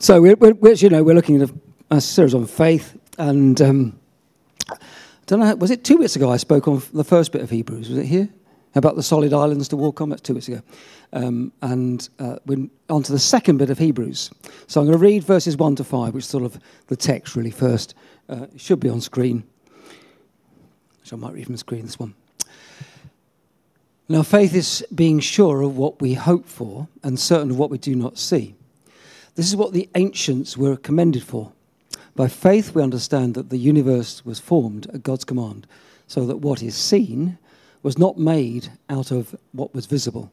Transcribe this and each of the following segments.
So, we're, we're, you know, we're looking at a, a series on faith, and um, I don't know, was it two weeks ago I spoke on the first bit of Hebrews? Was it here? About the solid islands to walk on? That's two weeks ago. Um, and uh, we're on to the second bit of Hebrews. So I'm going to read verses 1 to 5, which is sort of the text really first. Uh, should be on screen. So I might read from the screen this one. Now, faith is being sure of what we hope for and certain of what we do not see. This is what the ancients were commended for. By faith, we understand that the universe was formed at God's command, so that what is seen was not made out of what was visible.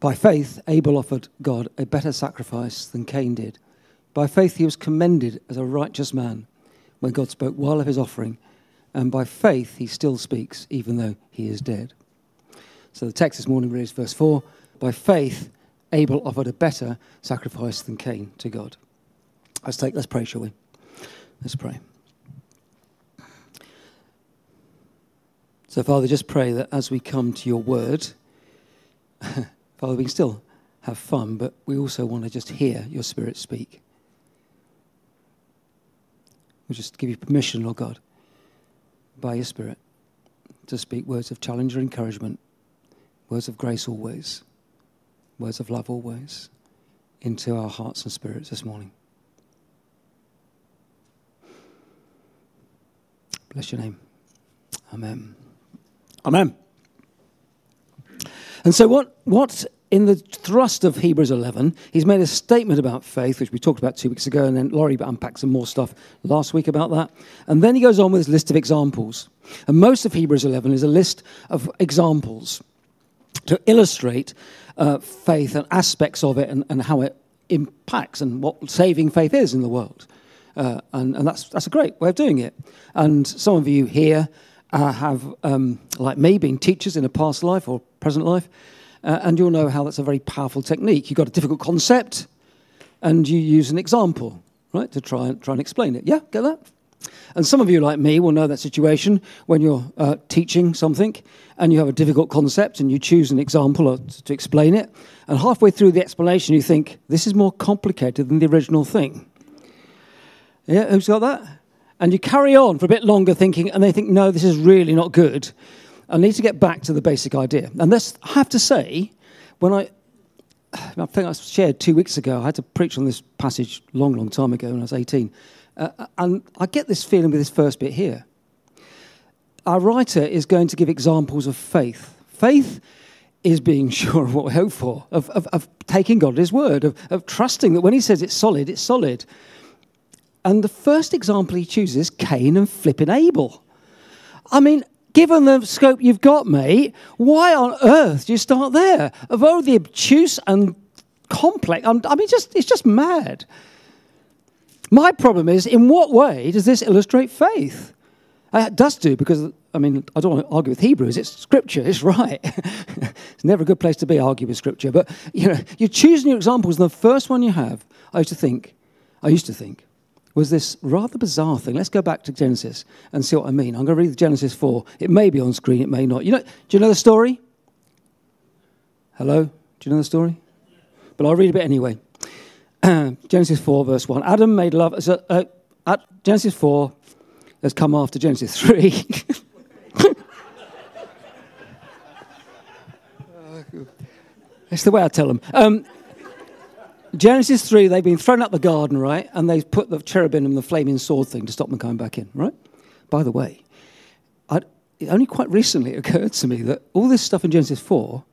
By faith, Abel offered God a better sacrifice than Cain did. By faith, he was commended as a righteous man when God spoke well of his offering, and by faith, he still speaks, even though he is dead. So the text this morning reads verse 4 By faith, Abel offered a better sacrifice than Cain to God. Let's take, let's pray, shall we? Let's pray. So, Father, just pray that as we come to your word, Father, we can still have fun, but we also want to just hear your spirit speak. We just give you permission, Lord God, by your spirit, to speak words of challenge or encouragement, words of grace always words of love always into our hearts and spirits this morning. Bless your name. Amen. Amen. And so, what, what in the thrust of Hebrews 11, he's made a statement about faith, which we talked about two weeks ago, and then Laurie unpacked some more stuff last week about that. And then he goes on with his list of examples. And most of Hebrews 11 is a list of examples to illustrate uh, faith and aspects of it and, and how it impacts and what saving faith is in the world. Uh, and, and that's, that's a great way of doing it. And some of you here uh, have, um, like me, been teachers in a past life or present life, uh, and you'll know how that's a very powerful technique. You've got a difficult concept, and you use an example, right, to try and, try and explain it. Yeah, get that? And some of you, like me, will know that situation when you're uh, teaching something and you have a difficult concept and you choose an example to explain it. And halfway through the explanation, you think, this is more complicated than the original thing. Yeah, who's got that? And you carry on for a bit longer thinking, and they think, no, this is really not good. I need to get back to the basic idea. And this, I have to say, when I, I think I shared two weeks ago, I had to preach on this passage long, long time ago when I was 18. Uh, and I get this feeling with this first bit here. Our writer is going to give examples of faith. Faith is being sure of what we hope for, of, of, of taking God at His word, of, of trusting that when He says it's solid, it's solid. And the first example he chooses is Cain and flipping Abel. I mean, given the scope you've got, mate, why on earth do you start there? Of all the obtuse and complex, I mean, just it's just mad. My problem is, in what way does this illustrate faith? Uh, it does do, because, I mean, I don't want to argue with Hebrews. It's scripture, it's right. it's never a good place to be, argue with scripture. But, you know, you're choosing your examples, and the first one you have, I used to think, I used to think, was this rather bizarre thing. Let's go back to Genesis and see what I mean. I'm going to read Genesis 4. It may be on screen, it may not. You know, do you know the story? Hello? Do you know the story? But I'll read a bit anyway. Genesis 4, verse 1. Adam made love. So, uh, at Genesis 4 has come after Genesis 3. it's the way I tell them. Um, Genesis 3, they've been thrown out the garden, right? And they've put the cherubim and the flaming sword thing to stop them coming back in, right? By the way, I'd, it only quite recently occurred to me that all this stuff in Genesis 4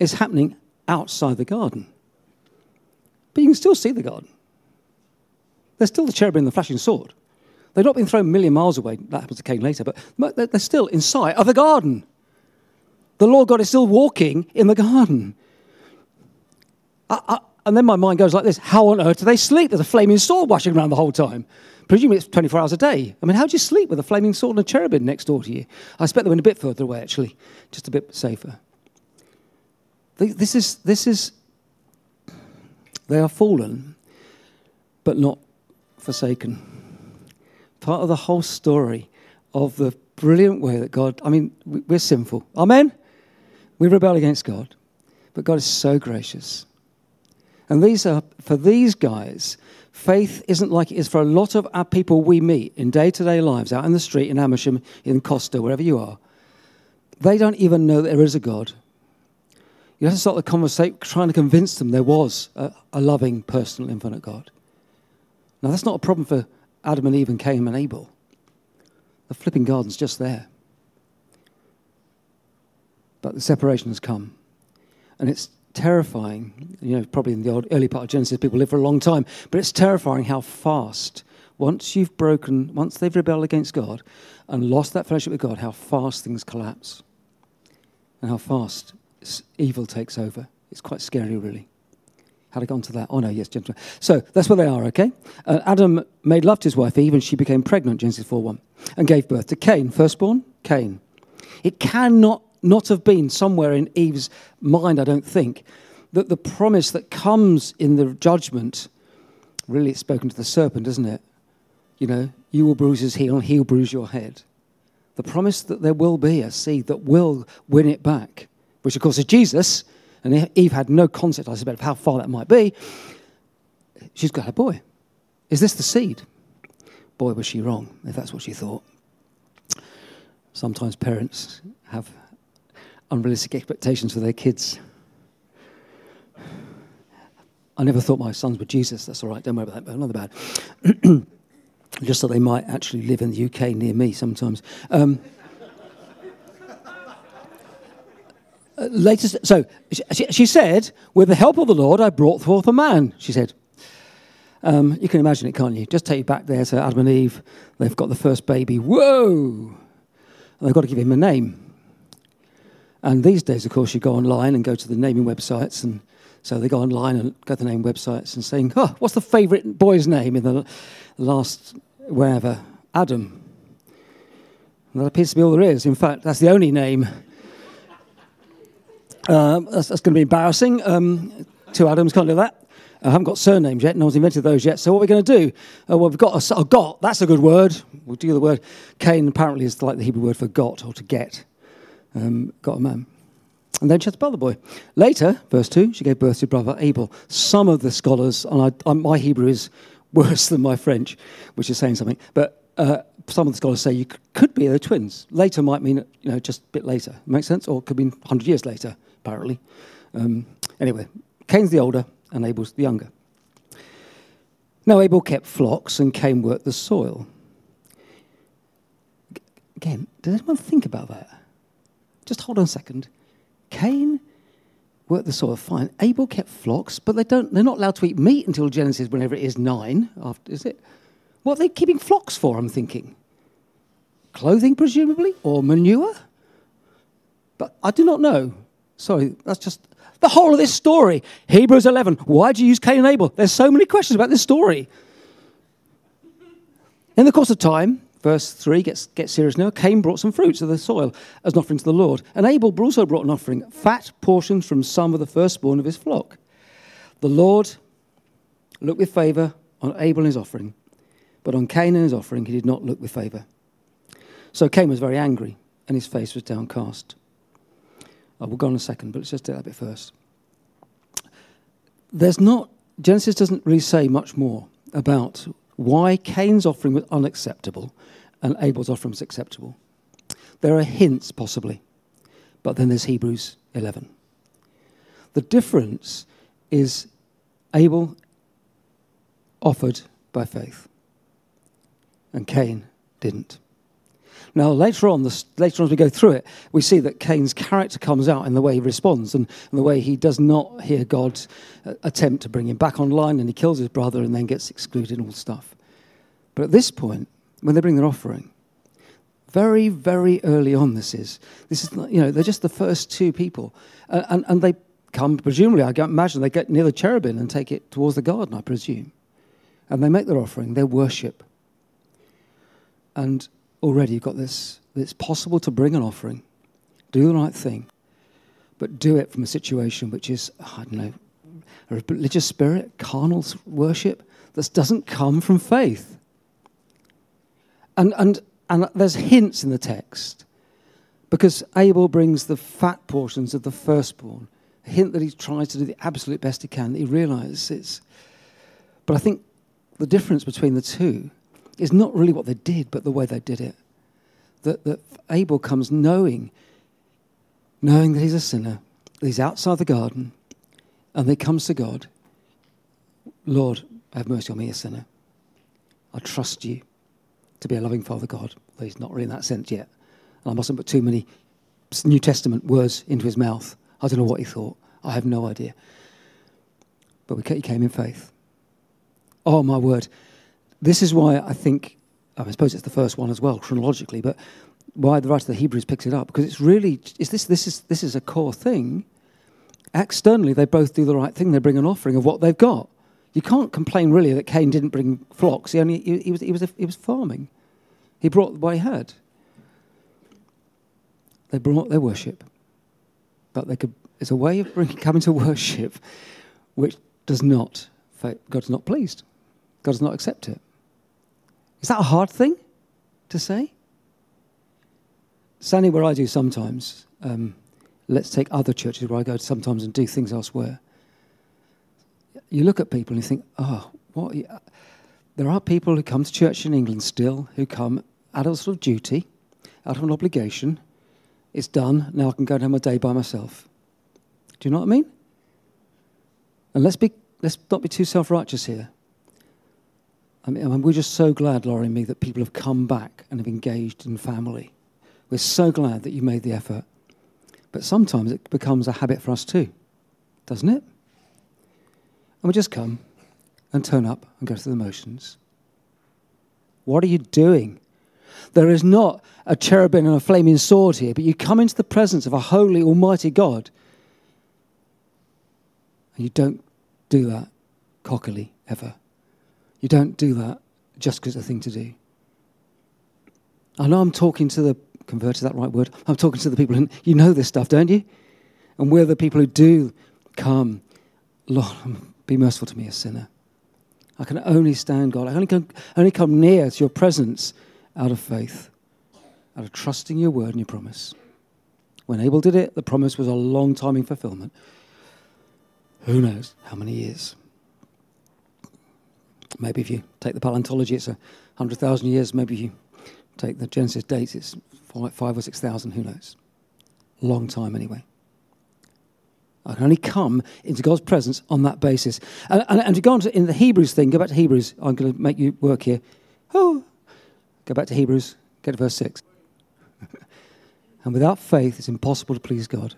is happening outside the garden. But you can still see the garden. There's still the cherubim and the flashing sword. They've not been thrown a million miles away. That happens to Cain later, but they're still in sight of the garden. The Lord God is still walking in the garden. I, I, and then my mind goes like this How on earth do they sleep? There's a flaming sword washing around the whole time. Presumably it's 24 hours a day. I mean, how do you sleep with a flaming sword and a cherubim next door to you? I expect they went a bit further away, actually, just a bit safer. This is, this is they are fallen, but not forsaken. Part of the whole story of the brilliant way that God, I mean, we're sinful. Amen? We rebel against God. But God is so gracious And these are, for these guys, faith isn't like it is for a lot of our people we meet in day to day lives, out in the street, in Amersham, in Costa, wherever you are. They don't even know there is a God. You have to start the conversation trying to convince them there was a, a loving, personal, infinite God. Now, that's not a problem for Adam and Eve and Cain and Abel. The flipping garden's just there. But the separation has come. And it's terrifying. You know, probably in the early part of Genesis, people live for a long time. But it's terrifying how fast, once you've broken, once they've rebelled against God and lost that fellowship with God, how fast things collapse. And how fast evil takes over. It's quite scary, really. Had I gone to that? Oh, no, yes, gentlemen. So that's where they are, okay? Uh, Adam made love to his wife Eve, and she became pregnant, Genesis 4 1, and gave birth to Cain, firstborn, Cain. It cannot not have been somewhere in Eve's mind, I don't think, that the promise that comes in the judgment really it's spoken to the serpent, isn't it? You know, you will bruise his heel and he'll bruise your head. The promise that there will be a seed that will win it back, which of course is Jesus, and Eve had no concept, I suspect, of how far that might be. She's got a boy. Is this the seed? Boy, was she wrong, if that's what she thought. Sometimes parents have unrealistic expectations for their kids. I never thought my sons were Jesus. That's all right. Don't worry about that. But another bad. Just so they might actually live in the UK near me sometimes. Um, uh, latest, so she, she, said, "With the help of the Lord, I brought forth a man." She said. Um, you can imagine it, can't you? Just take you back there to Adam and Eve. They've got the first baby. Whoa! And they've got to give him a name. And these days, of course, you go online and go to the naming websites. And so they go online and go to the naming websites and saying, oh, what's the favourite boy's name in the last wherever? Adam. And that appears to be all there is. In fact, that's the only name. Uh, that's, that's going to be embarrassing. Um, two Adams can't do that. I haven't got surnames yet. No one's invented those yet. So what we're we going to do? Uh, well, we've got a, a got. That's a good word. We'll do the word. Cain apparently is like the Hebrew word for got or to get um, got a man. And then she had a brother boy. Later, verse 2, she gave birth to brother Abel. Some of the scholars, and I, I, my Hebrew is worse than my French, which is saying something, but uh, some of the scholars say you could be the twins. Later might mean, you know, just a bit later. Makes sense? Or it could be 100 years later, apparently. Um, anyway, Cain's the older and Abel's the younger. Now, Abel kept flocks and Cain worked the soil. Again, does anyone think about that? Just hold on a second. Cain worked the soil fine. Abel kept flocks, but they don't, they're not allowed to eat meat until Genesis, whenever it is nine. After, is it? What are they keeping flocks for, I'm thinking? Clothing, presumably, or manure? But I do not know. Sorry, that's just the whole of this story. Hebrews 11. Why do you use Cain and Abel? There's so many questions about this story. In the course of time, verse 3 gets, gets serious now. Cain brought some fruits of the soil as an offering to the Lord. And Abel also brought an offering, fat portions from some of the firstborn of his flock. The Lord looked with favor on Abel and his offering, but on Cain and his offering he did not look with favor. So Cain was very angry, and his face was downcast. Uh, I will go on a second, but let's just do that bit first. There's not, Genesis doesn't really say much more about why Cain's offering was unacceptable and Abel's offering was acceptable. There are hints, possibly, but then there's Hebrews 11. The difference is Abel offered by faith, and Cain didn't. Now, later on, the, later on as we go through it, we see that Cain's character comes out in the way he responds and, and the way he does not hear God uh, attempt to bring him back online and he kills his brother and then gets excluded and all stuff. But at this point, when they bring their offering, very, very early on, this is. This is, you know, they're just the first two people. Uh, and, and they come, presumably, I imagine they get near the cherubim and take it towards the garden, I presume. And they make their offering, their worship. And already you've got this, it's possible to bring an offering, do the right thing, but do it from a situation which is, I don't know, a religious spirit, carnal worship that doesn't come from faith. And, and, and there's hints in the text because Abel brings the fat portions of the firstborn. A hint that he tries to do the absolute best he can. that He realizes. But I think the difference between the two is not really what they did, but the way they did it. That, that Abel comes knowing, knowing that he's a sinner, that he's outside the garden, and he comes to God, Lord, have mercy on me, a sinner. I trust you to be a loving Father God, though he's not really in that sense yet. And I mustn't put too many New Testament words into his mouth. I don't know what he thought. I have no idea. But he came in faith. Oh, my word. This is why I think, I suppose it's the first one as well, chronologically, but why the writer of the Hebrews picks it up. Because it's really, is this, this, is, this is a core thing. Externally, they both do the right thing. They bring an offering of what they've got. You can't complain really that Cain didn't bring flocks. He only he, he was he was he was farming. He brought what he had. They brought their worship, but they could. It's a way of bringing, coming to worship, which does not God's not pleased. God does not accept it. Is that a hard thing to say? Certainly, where I do sometimes. Um, let's take other churches where I go sometimes and do things elsewhere you look at people and you think, oh, what? There are people who come to church in England still who come out of a sort of duty, out of an obligation. It's done. Now I can go and have my day by myself. Do you know what I mean? And let's, be, let's not be too self righteous here. I mean, I mean, we're just so glad, Laurie and me, that people have come back and have engaged in family. We're so glad that you made the effort. But sometimes it becomes a habit for us too, doesn't it? And we just come and turn up and go through the motions. What are you doing? There is not a cherubim and a flaming sword here, but you come into the presence of a holy, almighty God. And you don't do that cockily ever. You don't do that just because it's a thing to do. I know I'm talking to the converted, that right word? I'm talking to the people who, you know this stuff, don't you? And we're the people who do come, Lord, be merciful to me, a sinner. I can only stand, God. I only come, only come near to your presence out of faith, out of trusting your word and your promise. When Abel did it, the promise was a long time in fulfillment. Who knows how many years? Maybe if you take the paleontology, it's a 100,000 years. Maybe if you take the Genesis dates, it's five, five or 6,000. Who knows? Long time anyway. I can only come into God's presence on that basis. And, and, and to go on to in the Hebrews thing, go back to Hebrews. I'm going to make you work here. Oh, go back to Hebrews, get to verse 6. and without faith, it's impossible to please God.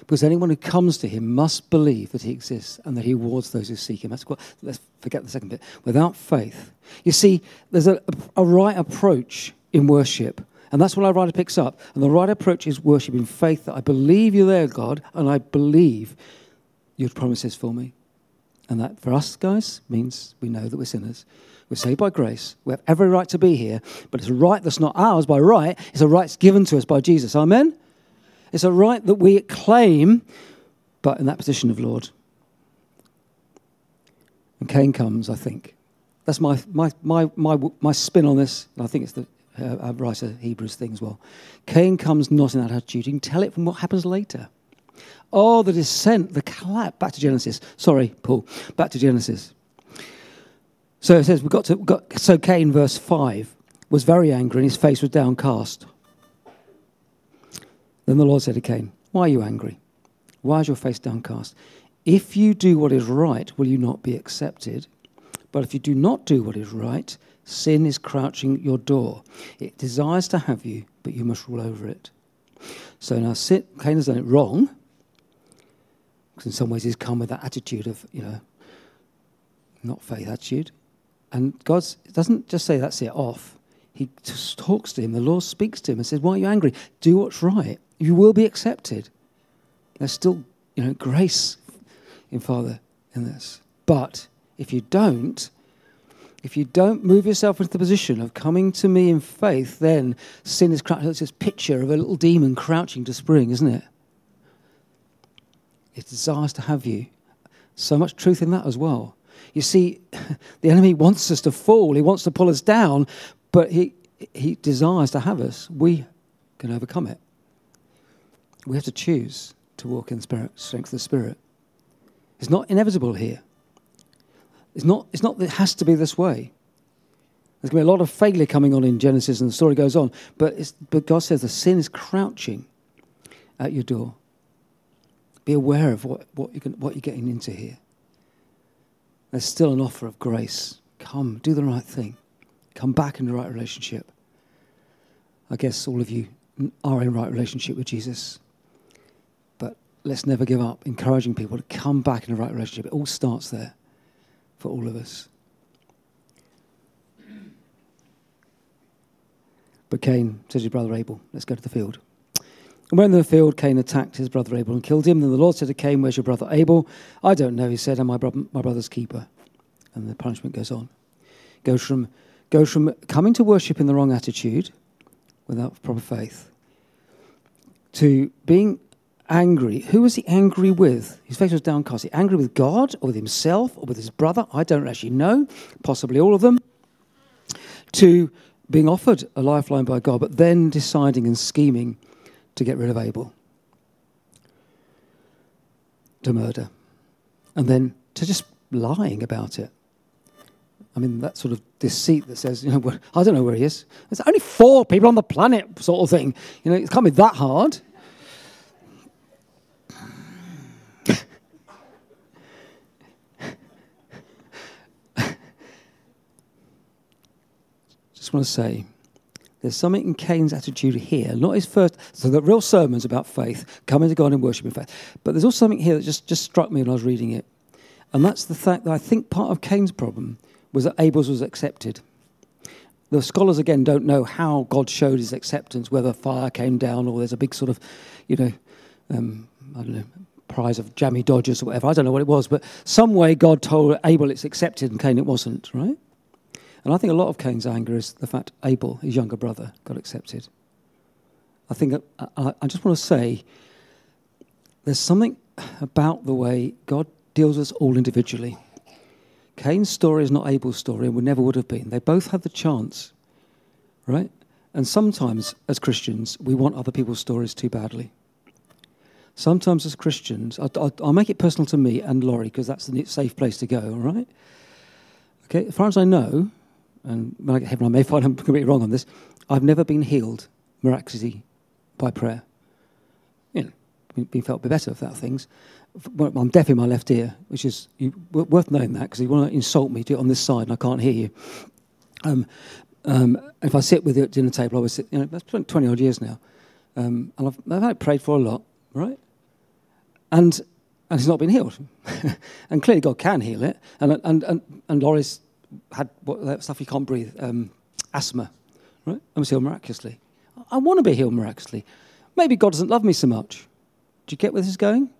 Because anyone who comes to him must believe that he exists and that he rewards those who seek him. That's let's forget the second bit. Without faith. You see, there's a, a right approach in worship and that's what our writer picks up. And the right approach is worship in faith that I believe you're there, God, and I believe your promises for me. And that for us, guys, means we know that we're sinners. We're saved by grace. We have every right to be here, but it's a right that's not ours by right. It's a right given to us by Jesus. Amen? It's a right that we claim, but in that position of Lord. And Cain comes, I think. That's my, my, my, my, my spin on this. I think it's the uh, uh, writer Hebrews thing as well. Cain comes not in that attitude. You can tell it from what happens later. Oh, the descent, the collapse. Back to Genesis. Sorry, Paul. Back to Genesis. So it says, we got to, got, so Cain, verse 5, was very angry and his face was downcast. Then the Lord said to Cain, Why are you angry? Why is your face downcast? If you do what is right, will you not be accepted? But if you do not do what is right, Sin is crouching at your door. It desires to have you, but you must rule over it. So now Cain has done it wrong. Because in some ways he's come with that attitude of, you know, not faith attitude. And God doesn't just say, that's it, off. He just talks to him. The Lord speaks to him and says, Why are you angry? Do what's right. You will be accepted. There's still, you know, grace in Father in this. But if you don't, if you don't move yourself into the position of coming to me in faith, then sin is crouching. It's this picture of a little demon crouching to spring, isn't it? It desires to have you. So much truth in that as well. You see, the enemy wants us to fall, he wants to pull us down, but he, he desires to have us. We can overcome it. We have to choose to walk in the spirit, strength of the Spirit. It's not inevitable here. It's not, it's not that it has to be this way. There's going to be a lot of failure coming on in Genesis, and the story goes on. But, but God says the sin is crouching at your door. Be aware of what, what, you can, what you're getting into here. There's still an offer of grace. Come, do the right thing. Come back in the right relationship. I guess all of you are in right relationship with Jesus. Let's never give up encouraging people to come back in the right relationship. It all starts there for all of us. But Cain said to his brother Abel, Let's go to the field. And when in the field, Cain attacked his brother Abel and killed him. Then the Lord said to Cain, Where's your brother Abel? I don't know, he said, I'm my, bro- my brother's keeper. And the punishment goes on. Goes from, goes from coming to worship in the wrong attitude, without proper faith, to being angry. Who was he angry with? His face was downcast. He angry with God or with himself or with his brother? I don't actually know. Possibly all of them. To being offered a lifeline by God, but then deciding and scheming to get rid of Abel, to murder, and then to just lying about it. I mean, that sort of deceit that says, you know, well, I don't know where he is. There's only four people on the planet, sort of thing. You know, it can't be that hard. Just want to say, there's something in Cain's attitude here, not his first. So the real sermon's about faith, coming to God and worshiping faith. But there's also something here that just, just struck me when I was reading it. And that's the fact that I think part of Cain's problem was that Abel's was accepted. The scholars, again, don't know how God showed his acceptance, whether fire came down or there's a big sort of, you know, um, I don't know, prize of jammy dodgers or whatever. I don't know what it was, but some way God told Abel it's accepted and Cain it wasn't, right? And I think a lot of Cain's anger is the fact Abel, his younger brother, got accepted. I think uh, I, I just want to say there's something about the way God deals us all individually. Cain's story is not Abel's story and we never would have been. They both had the chance, right? And sometimes, as Christians, we want other people's stories too badly. Sometimes, as Christians, I'll, I'll make it personal to me and Laurie because that's the safe place to go, all right? Okay, as far as I know, and when I get heaven, I may find I'm completely wrong on this. I've never been healed miraculously by prayer. You know, been felt better without things. I'm deaf in my left ear, which is worth knowing that because you want to insult me, do it on this side, and I can't hear you. Um, um, if I sit with you at dinner table, I was you know, that's 20 odd years now, um, and I've, I've had prayed for a lot, right? And and it's not been healed, and clearly God can heal it. And and and, and Laurie's had what, stuff you can't breathe, um, asthma, right? I was healed miraculously. I want to be healed miraculously. Maybe God doesn't love me so much. Do you get where this is going?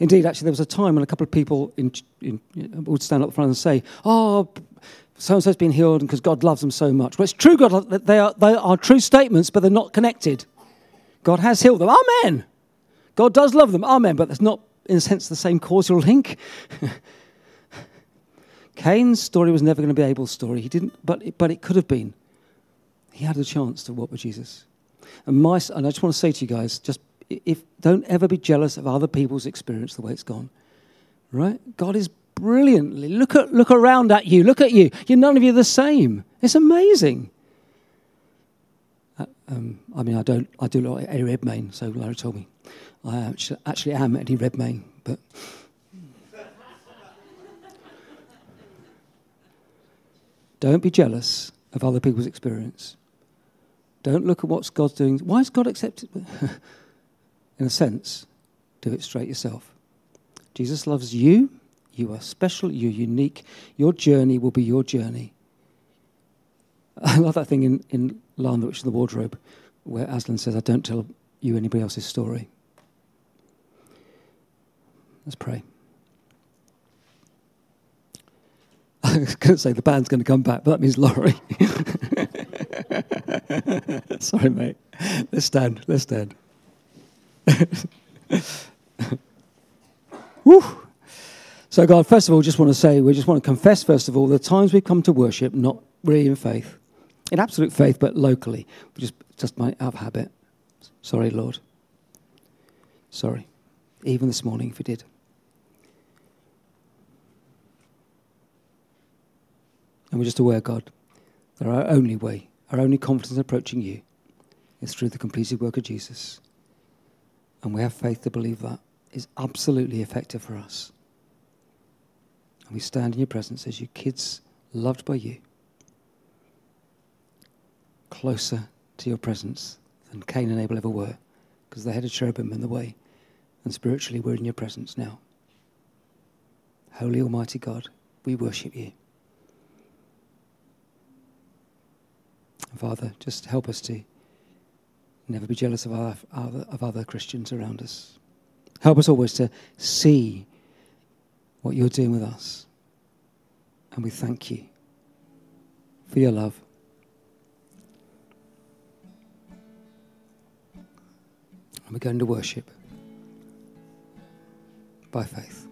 Indeed, actually, there was a time when a couple of people in, in, would stand up front and say, "Oh, so and so's been healed because God loves them so much." Well, it's true, God, they are, they are true statements, but they're not connected. God has healed them. Amen. God does love them. Amen. But that's not, in a sense, the same causal link. Cain's story was never going to be Abel's story. He didn't, but it, but it could have been. He had a chance to walk with Jesus. And my, and I just want to say to you guys, just if don't ever be jealous of other people's experience the way it's gone. Right? God is brilliantly. Look at look around at you. Look at you. You're none of you the same. It's amazing. Uh, um, I mean, I don't. I do like Eddie Redmayne. So Larry told me, I actually, actually am Eddie Redmayne, but. Don't be jealous of other people's experience. Don't look at what God's doing. Why is God accepted? In a sense, do it straight yourself. Jesus loves you. You are special. You're unique. Your journey will be your journey. I love that thing in, in Lion, the Witch, the Wardrobe, where Aslan says, I don't tell you anybody else's story. Let's pray. I was going to say the band's going to come back, but that means Laurie. Sorry, mate. Let's stand. Let's stand. Woo. So, God, first of all, just want to say, we just want to confess, first of all, the times we've come to worship, not really in faith, in absolute faith, but locally, just, just my out habit. Sorry, Lord. Sorry. Even this morning, if we did. And we're just aware, God, that our only way, our only confidence in approaching you is through the completed work of Jesus. And we have faith to believe that is absolutely effective for us. And we stand in your presence as your kids, loved by you, closer to your presence than Cain and Abel ever were, because they had a cherubim in the way. And spiritually, we're in your presence now. Holy Almighty God, we worship you. Father, just help us to never be jealous of other, of other Christians around us. Help us always to see what you're doing with us. And we thank you for your love. And we're going to worship by faith.